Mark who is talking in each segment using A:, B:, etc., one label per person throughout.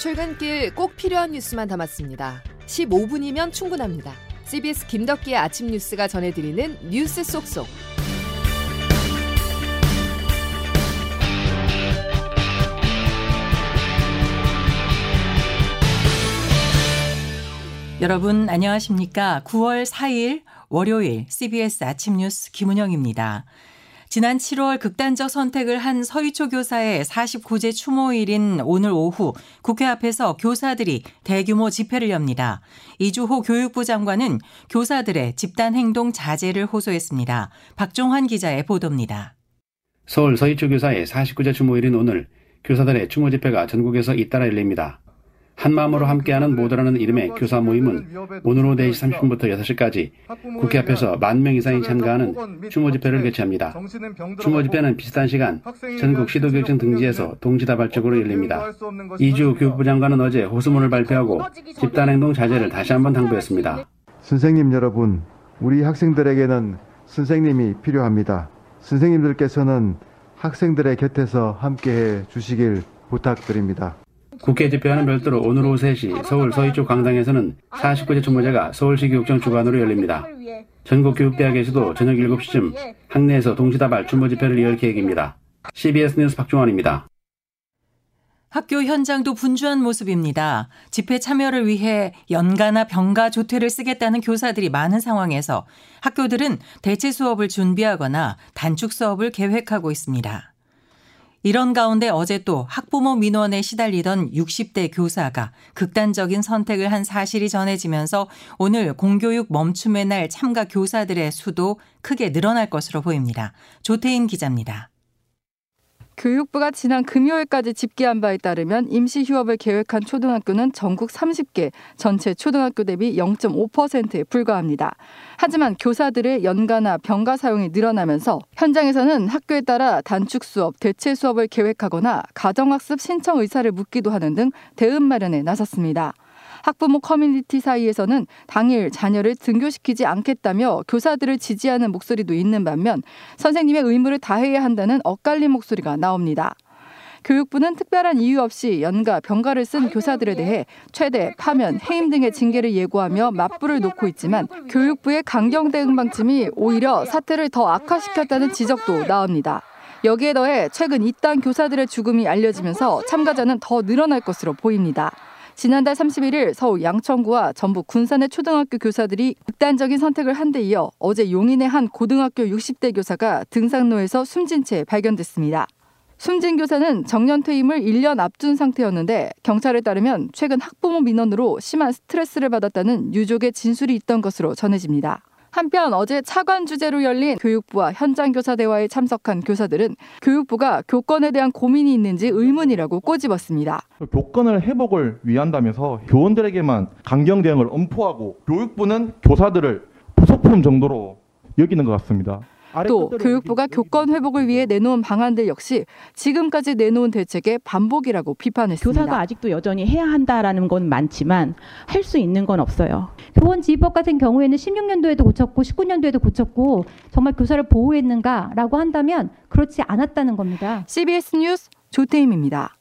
A: 출근길 꼭 필요한 뉴스만 담았습니다. 15분이면 충분합니다. CBS 김덕기의 아침 뉴스가 전해드리는 뉴스 속속.
B: 여러분 안녕하십니까? 9월 4일 월요일 CBS 아침 뉴스 김은영입니다. 지난 7월 극단적 선택을 한 서희초 교사의 49제 추모일인 오늘 오후 국회 앞에서 교사들이 대규모 집회를 엽니다. 이주호 교육부 장관은 교사들의 집단 행동 자제를 호소했습니다. 박종환 기자의 보도입니다.
C: 서울 서희초 교사의 49제 추모일인 오늘 교사들의 추모 집회가 전국에서 잇따라 열립니다. 한마음으로 함께하는 모두라는 이름의 교사 모임은 오늘 오후 4시 30분부터 6시까지 국회 앞에서 만 명 이상이 참가하는 추모 집회를 개최합니다. 추모 집회는 비슷한 시간 전국 시도교육청 등지에서 동시다발적으로 열립니다. 이주 교육부 장관은 어제 호수문을 발표하고 집단행동 자제를 다시 한번 당부했습니다.
D: 선생님 여러분, 우리 학생들에게는 선생님이 필요합니다. 선생님들께서는 학생들의 곁에서 함께해 주시길 부탁드립니다.
C: 국회 집회와는 별도로 오늘 오후 3시 서울 서희쪽 광장에서는 49제 추모제가 서울시 교육청 주관으로 열립니다. 전국 교육대학에서도 저녁 7시쯤 학내에서 동시다발 추모 집회를 이을 계획입니다. CBS 뉴스 박종원입니다.
B: 학교 현장도 분주한 모습입니다. 집회 참여를 위해 연가나 병가 조퇴를 쓰겠다는 교사들이 많은 상황에서 학교들은 대체 수업을 준비하거나 단축 수업을 계획하고 있습니다. 이런 가운데 어제 또 학부모 민원에 시달리던 60대 교사가 극단적인 선택을 한 사실이 전해지면서 오늘 공교육 멈춤의 날 참가 교사들의 수도 크게 늘어날 것으로 보입니다. 조태임 기자입니다.
E: 교육부가 지난 금요일까지 집계한 바에 따르면 임시 휴업을 계획한 초등학교는 전국 30개, 전체 초등학교 대비 0.5%에 불과합니다. 하지만 교사들의 연가나 병가 사용이 늘어나면서 현장에서는 학교에 따라 단축 수업, 대체 수업을 계획하거나 가정학습 신청 의사를 묻기도 하는 등 대응 마련에 나섰습니다. 학부모 커뮤니티 사이에서는 당일 자녀를 등교시키지 않겠다며 교사들을 지지하는 목소리도 있는 반면 선생님의 의무를 다해야 한다는 엇갈린 목소리가 나옵니다. 교육부는 특별한 이유 없이 연가, 병가를 쓴 교사들에 대해 최대 파면, 해임 등의 징계를 예고하며 맞불을 놓고 있지만 교육부의 강경 대응 방침이 오히려 사태를 더 악화시켰다는 지적도 나옵니다. 여기에 더해 최근 이딴 교사들의 죽음이 알려지면서 참가자는 더 늘어날 것으로 보입니다. 지난달 31일 서울 양천구와 전북 군산의 초등학교 교사들이 극단적인 선택을 한 데 이어 어제 용인의 한 고등학교 60대 교사가 등산로에서 숨진 채 발견됐습니다. 숨진 교사는 정년 퇴임을 1년 앞둔 상태였는데 경찰에 따르면 최근 학부모 민원으로 심한 스트레스를 받았다는 유족의 진술이 있던 것으로 전해집니다. 한편 어제 차관 주제로 열린 교육부와 현장 교사 대화에 참석한 교사들은 교육부가 교권에 대한 고민이 있는지 의문이라고 꼬집었습니다.
F: 교권을 회복을 위한다면서 교원들에게만 강경 대응을 엄포하고 교육부는 교사들을 부속품 정도로 여기는 것 같습니다.
E: 또 교육부가 교권 회복을 위해 내놓은 방안들 역시 지금까지 내놓은 대책의 반복이라고 비판했습니다.
G: 교사가 아직도 여전히 해야 한다라는 건 많지만 할 수 있는 건 없어요.
H: 교원 지휘법 같은 경우에는 16년도에도 고쳤고 19년도에도 고쳤고 정말 교사를 보호했는가라고 한다면 그렇지 않았다는 겁니다.
E: CBS 뉴스 조태임입니다.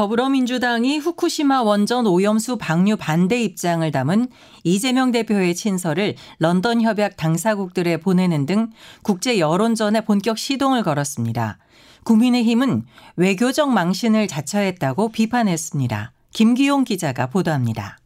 B: 더불어민주당이 후쿠시마 원전 오염수 방류 반대 입장을 담은 이재명 대표의 친서를 런던 협약 당사국들에 보내는 등 국제 여론전에 본격 시동을 걸었습니다. 국민의힘은 외교적 망신을 자처했다고 비판했습니다. 김기용 기자가 보도합니다.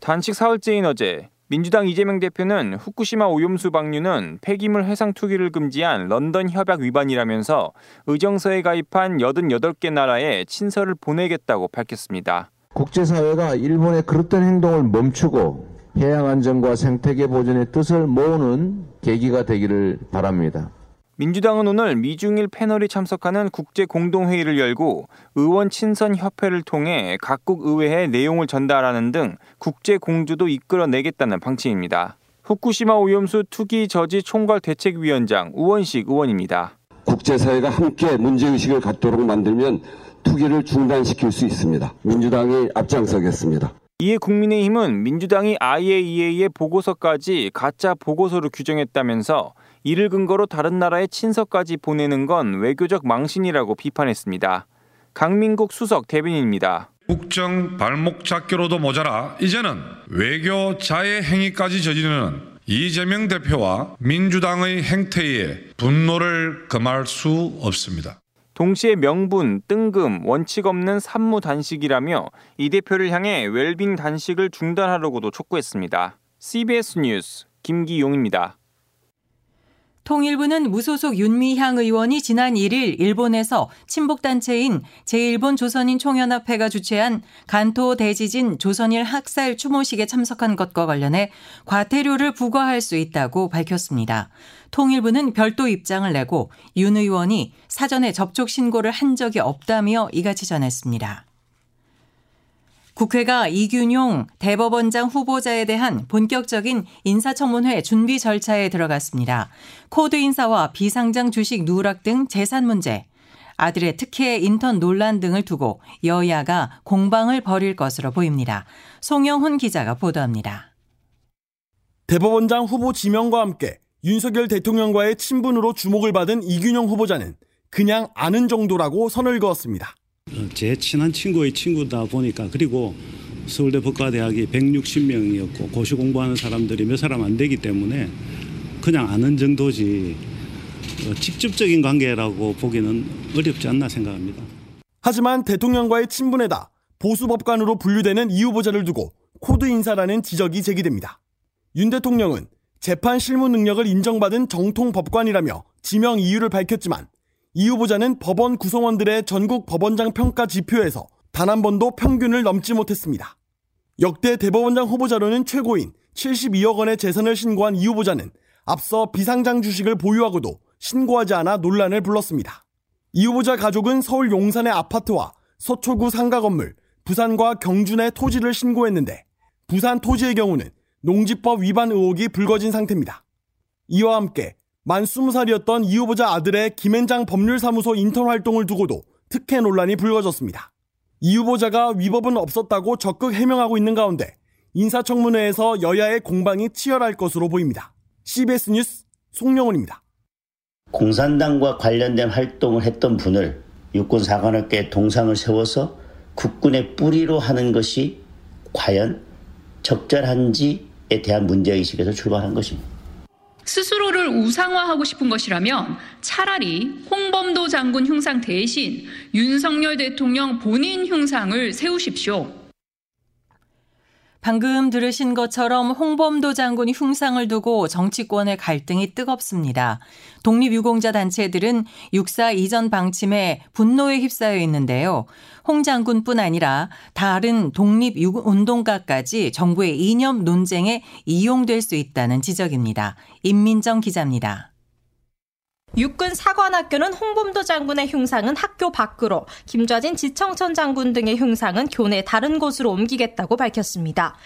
I: 단식 사흘째인 어제 민주당 이재명 대표는 후쿠시마 오염수 방류는 폐기물 해상 투기를 금지한 런던 협약 위반이라면서 의정서에 가입한 88개 나라에 친서를 보내겠다고 밝혔습니다.
J: 국제사회가 일본의 그릇된 행동을 멈추고 해양 안전과 생태계 보존의 뜻을 모으는 계기가 되기를 바랍니다.
I: 민주당은 오늘 미중일 패널이 참석하는 국제 공동회의를 열고 의원 친선 협회를 통해 각국 의회에 내용을 전달하는 등 국제 공주도 이끌어내겠다는 방침입니다. 후쿠시마 오염수 투기 저지 총괄 대책위원장 우원식 의원입니다.
K: 국제사회가 함께 문제의식을 갖도록 만들면 투기를 중단시킬 수 있습니다. 민주당이 앞장서겠습니다.
I: 이에 국민의힘은 민주당이 IAEA의 보고서까지 가짜 보고서로 규정했다면서 이를 근거로 다른 나라에 친서까지 보내는 건 외교적 망신이라고 비판했습니다. 강민국 수석 대변인입니다.
L: 국정 발목 잡기로도 모자라 이제는 외교 자해 행위까지 저지르는 이재명 대표와 민주당의 행태에 분노를 금할 수 없습니다.
I: 동시에 명분, 뜬금, 원칙 없는 산무 단식이라며 이 대표를 향해 웰빙 단식을 중단하려고도 촉구했습니다. CBS 뉴스 김기용입니다.
B: 통일부는 무소속 윤미향 의원이 지난 1일 일본에서 친북단체인 제1본 조선인 총연합회가 주최한 간토 대지진 조선일 학살 추모식에 참석한 것과 관련해 과태료를 부과할 수 있다고 밝혔습니다. 통일부는 별도 입장을 내고 윤 의원이 사전에 접촉 신고를 한 적이 없다며 이같이 전했습니다. 국회가 이균용 대법원장 후보자에 대한 본격적인 인사청문회 준비 절차에 들어갔습니다. 코드 인사와 비상장 주식 누락 등 재산 문제, 아들의 특혜 인턴 논란 등을 두고 여야가 공방을 벌일 것으로 보입니다. 송영훈 기자가 보도합니다.
M: 대법원장 후보 지명과 함께 윤석열 대통령과의 친분으로 주목을 받은 이균용 후보자는 그냥 아는 정도라고 선을 그었습니다.
N: 제 친한 친구의 친구다 보니까 그리고 서울대 법과대학이 160명이었고 고시 공부하는 사람들이 몇 사람 안 되기 때문에 그냥 아는 정도지 어, 직접적인 관계라고 보기는 어렵지 않나 생각합니다.
M: 하지만 대통령과의 친분에다 보수법관으로 분류되는 이 후보자를 두고 코드 인사라는 지적이 제기됩니다. 윤 대통령은 재판 실무 능력을 인정받은 정통 법관이라며 지명 이유를 밝혔지만 이 후보자는 법원 구성원들의 전국 법원장 평가 지표에서 단 한 번도 평균을 넘지 못했습니다. 역대 대법원장 후보자로는 최고인 72억 원의 재산을 신고한 이 후보자는 앞서 비상장 주식을 보유하고도 신고하지 않아 논란을 불렀습니다. 이 후보자 가족은 서울 용산의 아파트와 서초구 상가 건물, 부산과 경준의 토지를 신고했는데 부산 토지의 경우는 농지법 위반 의혹이 불거진 상태입니다. 이와 함께 만 20살이었던 이 후보자 아들의 김앤장 법률사무소 인턴 활동을 두고도 특혜 논란이 불거졌습니다. 이 후보자가 위법은 없었다고 적극 해명하고 있는 가운데 인사청문회에서 여야의 공방이 치열할 것으로 보입니다. CBS 뉴스 송영훈입니다.
O: 공산당과 관련된 활동을 했던 분을 육군 사관학교에 동상을 세워서 국군의 뿌리로 하는 것이 과연 적절한지에 대한 문제의식에서 출발한 것입니다.
P: 스스로를 우상화하고 싶은 것이라면 차라리 홍범도 장군 흉상 대신 윤석열 대통령 본인 흉상을 세우십시오.
B: 방금 들으신 것처럼 홍범도 장군 흉상을 두고 정치권의 갈등이 뜨겁습니다. 독립유공자 단체들은 육사 이전 방침에 분노에 휩싸여 있는데요. 홍 장군뿐 아니라 다른 독립운동가까지 정부의 이념 논쟁에 이용될 수 있다는 지적입니다. 임민정 기자입니다.
Q: 육군 사관학교는 홍범도 장군의 흉상은 학교 밖으로, 김좌진 지청천 장군 등의 흉상은 교내 다른 곳으로 옮기겠다고 밝혔습니다.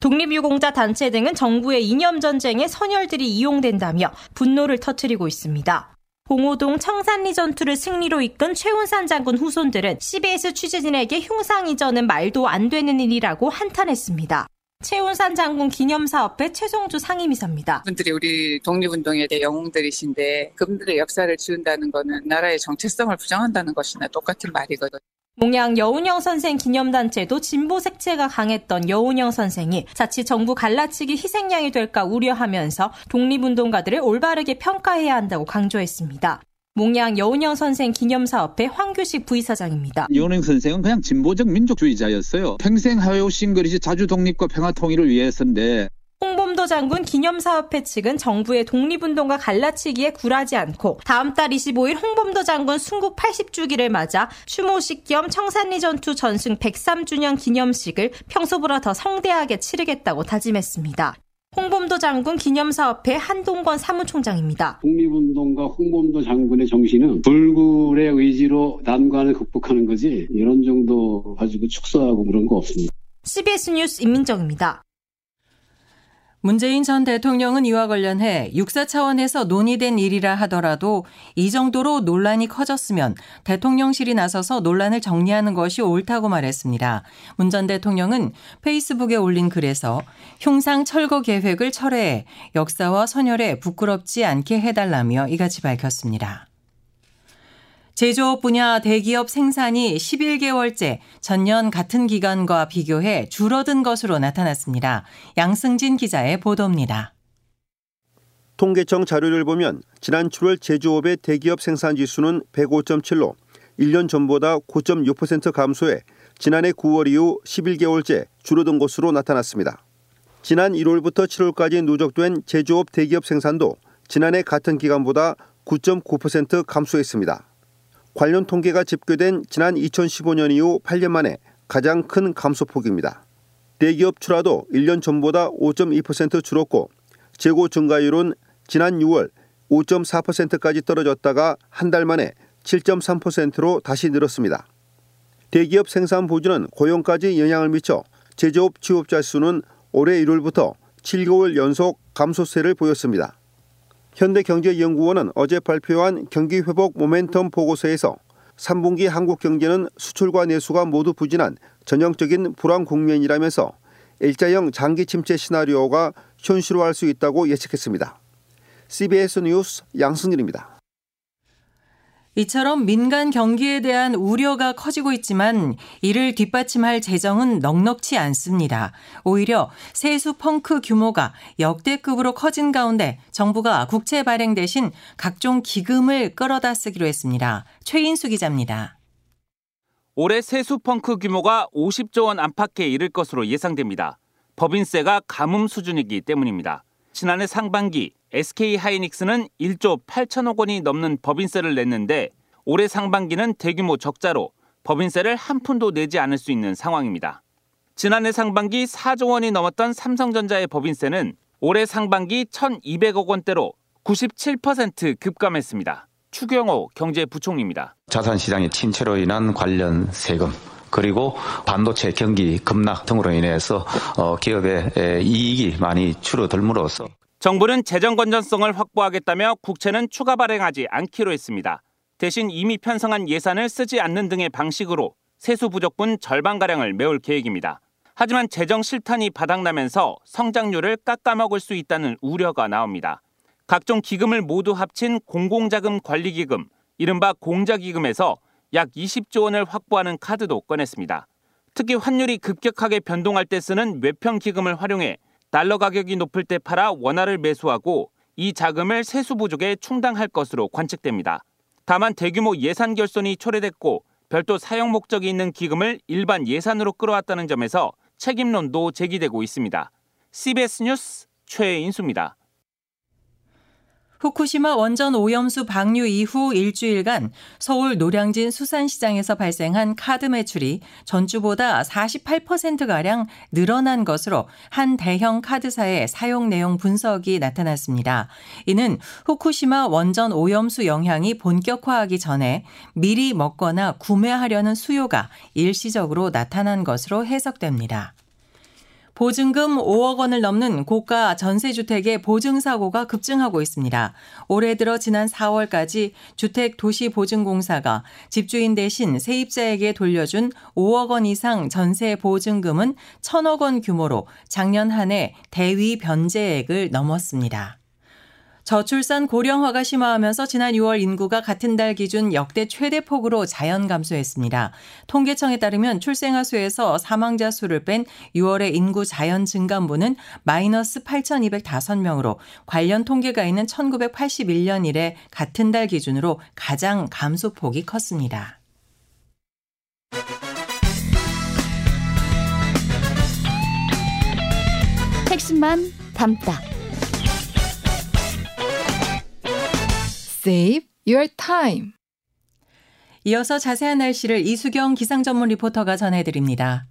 Q: 독립유공자 단체 등은 정부의 이념 전쟁에 선열들이 이용된다며 분노를 터뜨리고 있습니다. 봉오동 청산리 전투를 승리로 이끈 최운산 장군 후손들은 CBS 취재진에게 흉상 이전은 말도 안 되는 일이라고 한탄했습니다. 최운산 장군 기념사업회 최성주 상임이사입니다.
R: 그분들이 우리 독립운동에 대해 영웅들이신데 그분들의 역사를 지운다는 것은 나라의 정체성을 부정한다는 것이나 똑같은 말이거든요.
Q: 몽양 여운영 선생 기념단체도 진보 색채가 강했던 여운영 선생이 자칫 정부 갈라치기 희생양이 될까 우려하면서 독립운동가들을 올바르게 평가해야 한다고 강조했습니다. 몽양 여운영 선생 기념사업회 황규식 부이사장입니다.
S: 여운영 선생은 그냥 진보적 민족주의자였어요. 평생 하여오신 것이 자주 독립과 평화 통일을 위해서인데
Q: 홍범도 장군 기념사업회 측은 정부의 독립운동과 갈라치기에 굴하지 않고 다음 달 25일 홍범도 장군 순국 80주기를 맞아 추모식 겸 청산리 전투 전승 103주년 기념식을 평소보다 더 성대하게 치르겠다고 다짐했습니다. 홍범도 장군 기념사업회 한동건 사무총장입니다.
T: 독립운동가 홍범도 장군의 정신은 불굴의 의지로 난관을 극복하는 거지 이런 정도 가지고 축소하고 그런 거 없습니다.
Q: CBS 뉴스 임민정입니다.
B: 문재인 전 대통령은 이와 관련해 육사 차원에서 논의된 일이라 하더라도 이 정도로 논란이 커졌으면 대통령실이 나서서 논란을 정리하는 것이 옳다고 말했습니다. 문 전 대통령은 페이스북에 올린 글에서 흉상 철거 계획을 철회해 역사와 선열에 부끄럽지 않게 해달라며 이같이 밝혔습니다. 제조업 분야 대기업 생산이 11개월째 전년 같은 기간과 비교해 줄어든 것으로 나타났습니다. 양승진 기자의 보도입니다.
U: 통계청 자료를 보면 지난 7월 제조업의 대기업 생산 지수는 105.7로 1년 전보다 9.6% 감소해 지난해 9월 이후 11개월째 줄어든 것으로 나타났습니다. 지난 1월부터 7월까지 누적된 제조업 대기업 생산도 지난해 같은 기간보다 9.9% 감소했습니다. 관련 통계가 집계된 지난 2015년 이후 8년 만에 가장 큰 감소폭입니다. 대기업 출하도 1년 전보다 5.2% 줄었고 재고 증가율은 지난 6월 5.4%까지 떨어졌다가 한 달 만에 7.3%로 다시 늘었습니다. 대기업 생산 보조는 고용까지 영향을 미쳐 제조업 취업자 수는 올해 1월부터 7개월 연속 감소세를 보였습니다. 현대경제연구원은 어제 발표한 경기 회복 모멘텀 보고서에서 3분기 한국 경제는 수출과 내수가 모두 부진한 전형적인 불황 국면이라면서 일자형 장기 침체 시나리오가 현실화할 수 있다고 예측했습니다. CBS 뉴스 양승일입니다.
B: 이처럼 민간 경기에 대한 우려가 커지고 있지만 이를 뒷받침할 재정은 넉넉치 않습니다. 오히려 세수 펑크 규모가 역대급으로 커진 가운데 정부가 국채 발행 대신 각종 기금을 끌어다 쓰기로 했습니다. 최인수 기자입니다.
V: 올해 세수 펑크 규모가 50조 원 안팎에 이를 것으로 예상됩니다. 법인세가 가뭄 수준이기 때문입니다. 지난해 상반기 SK 하이닉스는 1조 8천억 원이 넘는 법인세를 냈는데 올해 상반기는 대규모 적자로 법인세를 한 푼도 내지 않을 수 있는 상황입니다. 지난해 상반기 4조 원이 넘었던 삼성전자의 법인세는 올해 상반기 1,200억 원대로 97% 급감했습니다. 추경호 경제부총리입니다.
W: 자산시장의 침체로 인한 관련 세금 그리고 반도체 경기 급락 등으로 인해서 어, 기업의 이익이 많이 줄어들므로써
V: 정부는 재정 건전성을 확보하겠다며 국채는 추가 발행하지 않기로 했습니다. 대신 이미 편성한 예산을 쓰지 않는 등의 방식으로 세수 부족분 절반가량을 메울 계획입니다. 하지만 재정 실탄이 바닥나면서 성장률을 깎아먹을 수 있다는 우려가 나옵니다. 각종 기금을 모두 합친 공공자금 관리기금, 이른바 공자기금에서 약 20조 원을 확보하는 카드도 꺼냈습니다. 특히 환율이 급격하게 변동할 때 쓰는 외평 기금을 활용해 달러 가격이 높을 때 팔아 원화를 매수하고 이 자금을 세수 부족에 충당할 것으로 관측됩니다. 다만 대규모 예산 결손이 초래됐고 별도 사용 목적이 있는 기금을 일반 예산으로 끌어왔다는 점에서 책임론도 제기되고 있습니다. CBS 뉴스 최인수입니다.
B: 후쿠시마 원전 오염수 방류 이후 일주일간 서울 노량진 수산시장에서 발생한 카드 매출이 전주보다 48%가량 늘어난 것으로 한 대형 카드사의 사용 내용 분석이 나타났습니다. 이는 후쿠시마 원전 오염수 영향이 본격화하기 전에 미리 먹거나 구매하려는 수요가 일시적으로 나타난 것으로 해석됩니다. 보증금 5억 원을 넘는 고가 전세주택의 보증사고가 급증하고 있습니다. 올해 들어 지난 4월까지 주택도시보증공사가 집주인 대신 세입자에게 돌려준 5억 원 이상 전세 보증금은 1천억 원 규모로 작년 한 해 대위 변제액을 넘었습니다. 저출산 고령화가 심화하면서 지난 6월 인구가 같은 달 기준 역대 최대 폭으로 자연 감소했습니다. 통계청에 따르면 출생아 수에서 사망자 수를 뺀 6월의 인구 자연 증감분은 마이너스 8,205명으로 관련 통계가 있는 1981년 이래 같은 달 기준으로 가장 감소폭이 컸습니다.
A: 핵심만 담다. Save your time.
B: 이어서 자세한 날씨를 이수경 기상 전문 리포터가 전해드립니다.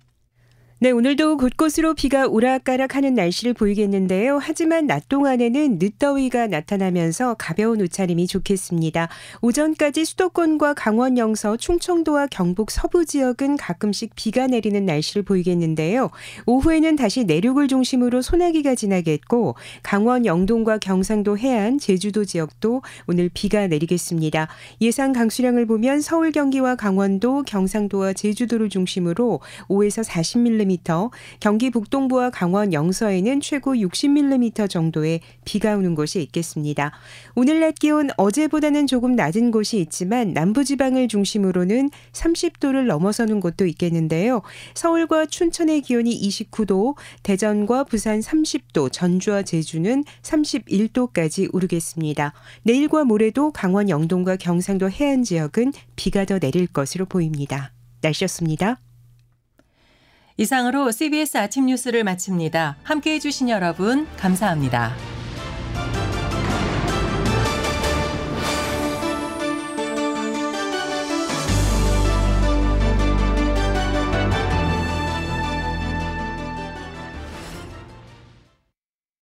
X: 네, 오늘도 곳곳으로 비가 오락가락하는 날씨를 보이겠는데요. 하지만 낮 동안에는 늦더위가 나타나면서 가벼운 옷차림이 좋겠습니다. 오전까지 수도권과 강원 영서, 충청도와 경북 서부 지역은 가끔씩 비가 내리는 날씨를 보이겠는데요. 오후에는 다시 내륙을 중심으로 소나기가 지나겠고 강원 영동과 경상도 해안, 제주도 지역도 오늘 비가 내리겠습니다. 예상 강수량을 보면 서울, 경기와 강원도, 경상도와 제주도를 중심으로 5에서 40mm 50mm, 경기 북동부와 강원 영서에는 최고 60mm 정도의 비가 오는 곳이 있겠습니다. 오늘 낮 기온 어제보다는 조금 낮은 곳이 있지만 남부지방을 중심으로는 30도를 넘어서는 곳도 있겠는데요. 서울과 춘천의 기온이 29도, 대전과 부산 30도, 전주와 제주는 31도까지 오르겠습니다. 내일과 모레도 강원 영동과 경상도 해안 지역은 비가 더 내릴 것으로 보입니다. 날씨였습니다.
B: 이상으로 CBS 아침 뉴스를 마칩니다. 함께 해주신 여러분, 감사합니다.